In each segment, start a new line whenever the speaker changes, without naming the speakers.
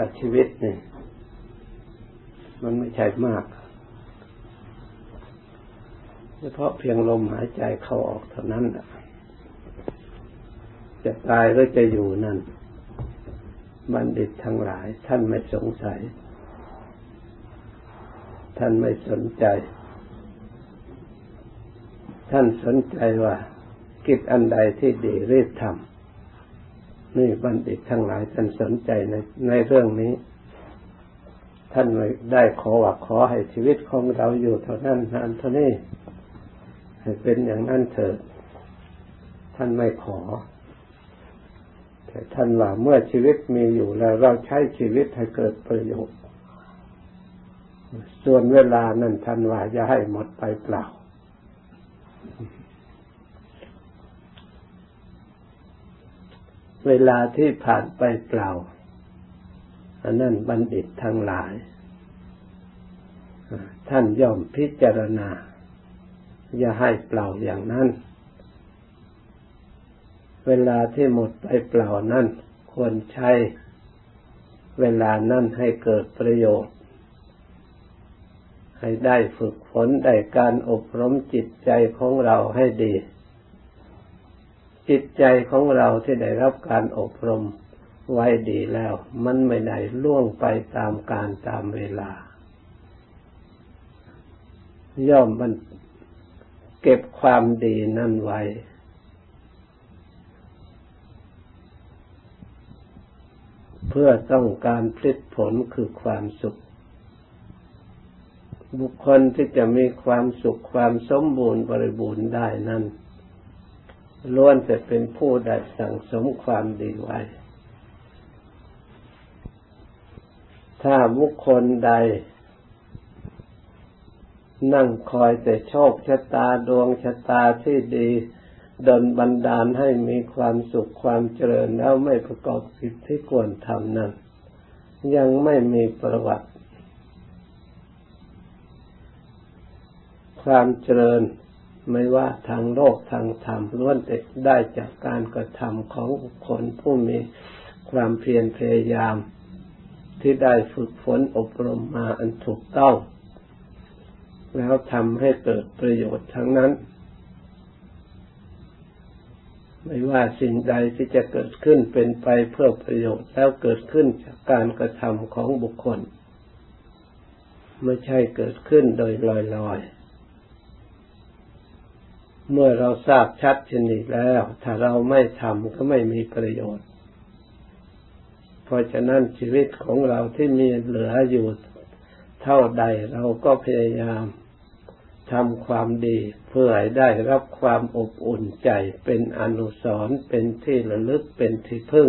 ว่าชีวิตเนี่ย มันไม่ใช่มากเฉพาะเพียงลมหายใจเข้าออกเท่านั้นจะตายหรือจะอยู่นั่น บัณฑิตทั้งหลาย ท่านไม่สงสัย ท่านไม่สนใจ ท่านสนใจว่า กิจอันใดที่ดีรีบทำ นี่บัณฑิตทั้งหลายท่านสนใจในในเรื่องนี้ ท่านได้ขอว่าขอให้ชีวิตของเราอยู่เท่านั้นนานเท่านี้ให้เป็นอย่างนั้นเถิด ท่านไม่ขอ แต่ท่านว่าเมื่อชีวิตมีอยู่แล้วเราใช้ชีวิตให้เกิดประโยชน์ ส่วนเวลานั้นท่านว่าจะให้หมดไปเปล่า เวลาที่ผ่านไปเปล่า อันนั้นบัณฑิตทั้งหลาย ท่านย่อมพิจารณา อย่าให้เปล่าอย่างนั้น เวลาที่หมดไปเปล่านั้นควรใช้เวลานั้นให้เกิดประโยชน์ ให้ได้ฝึกฝนได้การอบรมจิตใจของเราให้ดี จิตใจของเราที่ได้รับการอบรมไว้ดีแล้ว มันไม่ได้ล่วงไปตามการตามเวลา ย่อมมันเก็บความดีนั่นไว้ เพื่อต้องการผลิตผลคือความสุข บุคคลที่จะมีความสุขความสมบูรณ์บริบูรณ์ได้นั้น ล้วนจะเป็นผู้ได้สั่งสมความดีไว้ ถ้าบุคคลใด นั่งคอยแต่โชคชะตาดวงชะตาที่ดีดนบันดาลให้มีความสุขความเจริญแล้วไม่ประกอบกิจที่ควรทำนั้น ยังไม่มีประวัติ ความเจริญ ไม่ว่าทางโลกทางธรรมล้วนแต่ได้จากการกระทำของบุคคลผู้มีความเพียรพยายาม ที่ได้ฝึกฝนอบรมมาอันถูกต้อง แล้วทำให้เกิดประโยชน์ทั้งนั้น ไม่ว่าสิ่งใดที่จะเกิดขึ้นเป็นไปเพื่อประโยชน์แล้วเกิดขึ้นจากการกระทำของบุคคล ไม่ใช่เกิดขึ้นโดยลอยๆ เมื่อเราทราบชัดชนิดแล้ว ถ้าเราไม่ทำก็ไม่มีประโยชน์ เพราะฉะนั้นชีวิตของเราที่มีเหลืออยู่เท่าใดเราก็พยายามทำความดีเพื่อให้ได้รับความอบอุ่นใจเป็นอนุสรณ์เป็นที่ระลึกเป็นที่พึ่ง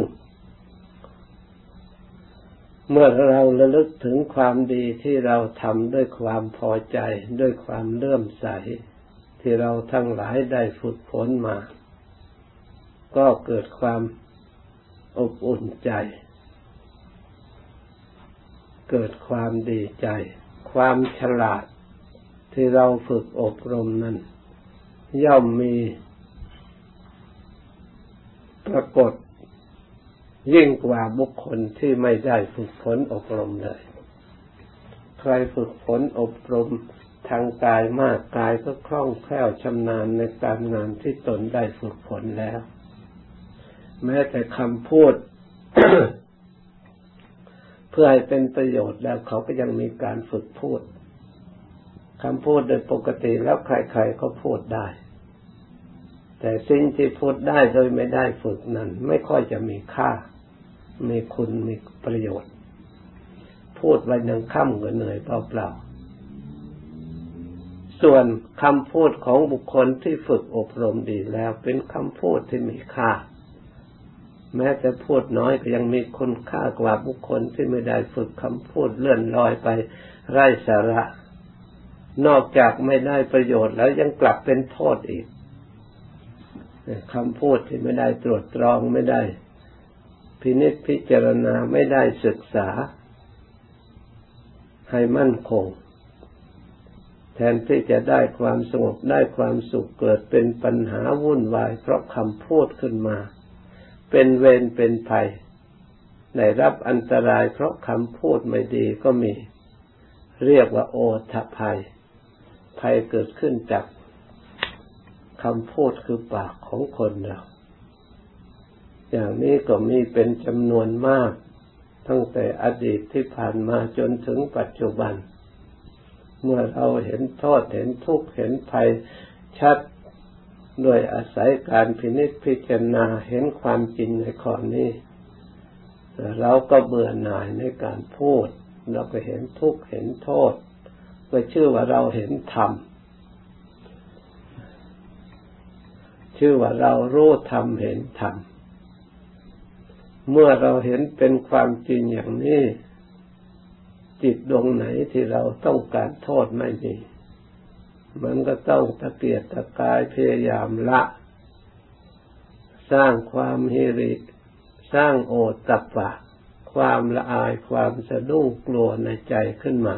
เมื่อเราระลึกถึงความดีที่เราทำด้วยความพอใจด้วยความเลื่อมใส ที่เราทั้งหลายได้ฝึกฝนมา ก็เกิดความอบอุ่นใจ เกิดความดีใจ ความฉลาดที่เราฝึกอบรมนั้น ย่อมมีปรากฏ ยิ่งกว่าบุคคลที่ไม่ได้ฝึกฝนอบรมเลย ใครฝึกฝนอบรม ทางกายมากกายก็คล่องแคล่วชำนาญในการงานที่ตนได้ฝึกฝนแล้ว แม้แต่คำพูด เพื่อให้เป็นประโยชน์แล้วเขาก็ยังมีการฝึกพูดคำพูดโดยปกติแล้วใครๆก็พูดได้ แต่สิ่งที่พูดได้โดยไม่ได้ฝึกนั้น ไม่ค่อยจะมีค่า มีคุณมีประโยชน์ พูดไปหนึ่งค่ำก็เหนื่อยเปล่าๆ ส่วนคำพูดของบุคคลที่ฝึกอบรมดีแล้วเป็นคำพูดที่มีค่า แม้จะพูดน้อยก็ยังมีคุณค่ากว่าบุคคลที่ไม่ได้ฝึกคำพูดเลื่อนลอยไปไร้สาระ นอกจากไม่ได้ประโยชน์แล้วยังกลับเป็นโทษอีกคำพูดที่ไม่ได้ตรวจตรองไม่ได้ พินิจพิจารณาไม่ได้ศึกษา ให้มั่นคง ทนที่จะได้ความสงบได้ความสุขเกิดเป็นปัญหาวุ่นวาย เพราะคำพูดขึ้นมา เป็นเวรเป็นภัยในได้รับอันตรายเพราะคำพูดไม่ดีก็มี เรียกว่าโอทภัย ภัยเกิดขึ้นจากคำพูดคือปากของคนเราอย่างนี้ก็มีเป็นจำนวนมาก ตั้งแต่อดีตที่ผ่านมาจนถึงปัจจุบันเเมื่อเราเห็นโทษเห็นทุกข์เห็นภัยชัดโดยอาศัยการพินิจพิจารณาเห็นความจริงในข้อนี้ เราก็เบื่อหน่ายในการพูด เราก็เห็นทุกข์เห็นโทษก็ชื่อว่าเราเห็นธรรมชื่อว่าเรารู้ธรรมเห็นธรรมเมื่อเราเห็นเป็นความจริงอย่างนี้ จิตดวงไหนที่เราต้องการโทษไม่มี มันก็ต้องตะเกียกตะกายพยายามละ สร้างความเฮริสร้างโอตตะปะ ความละอายความสะดุ้งกลัวในใจขึ้นมา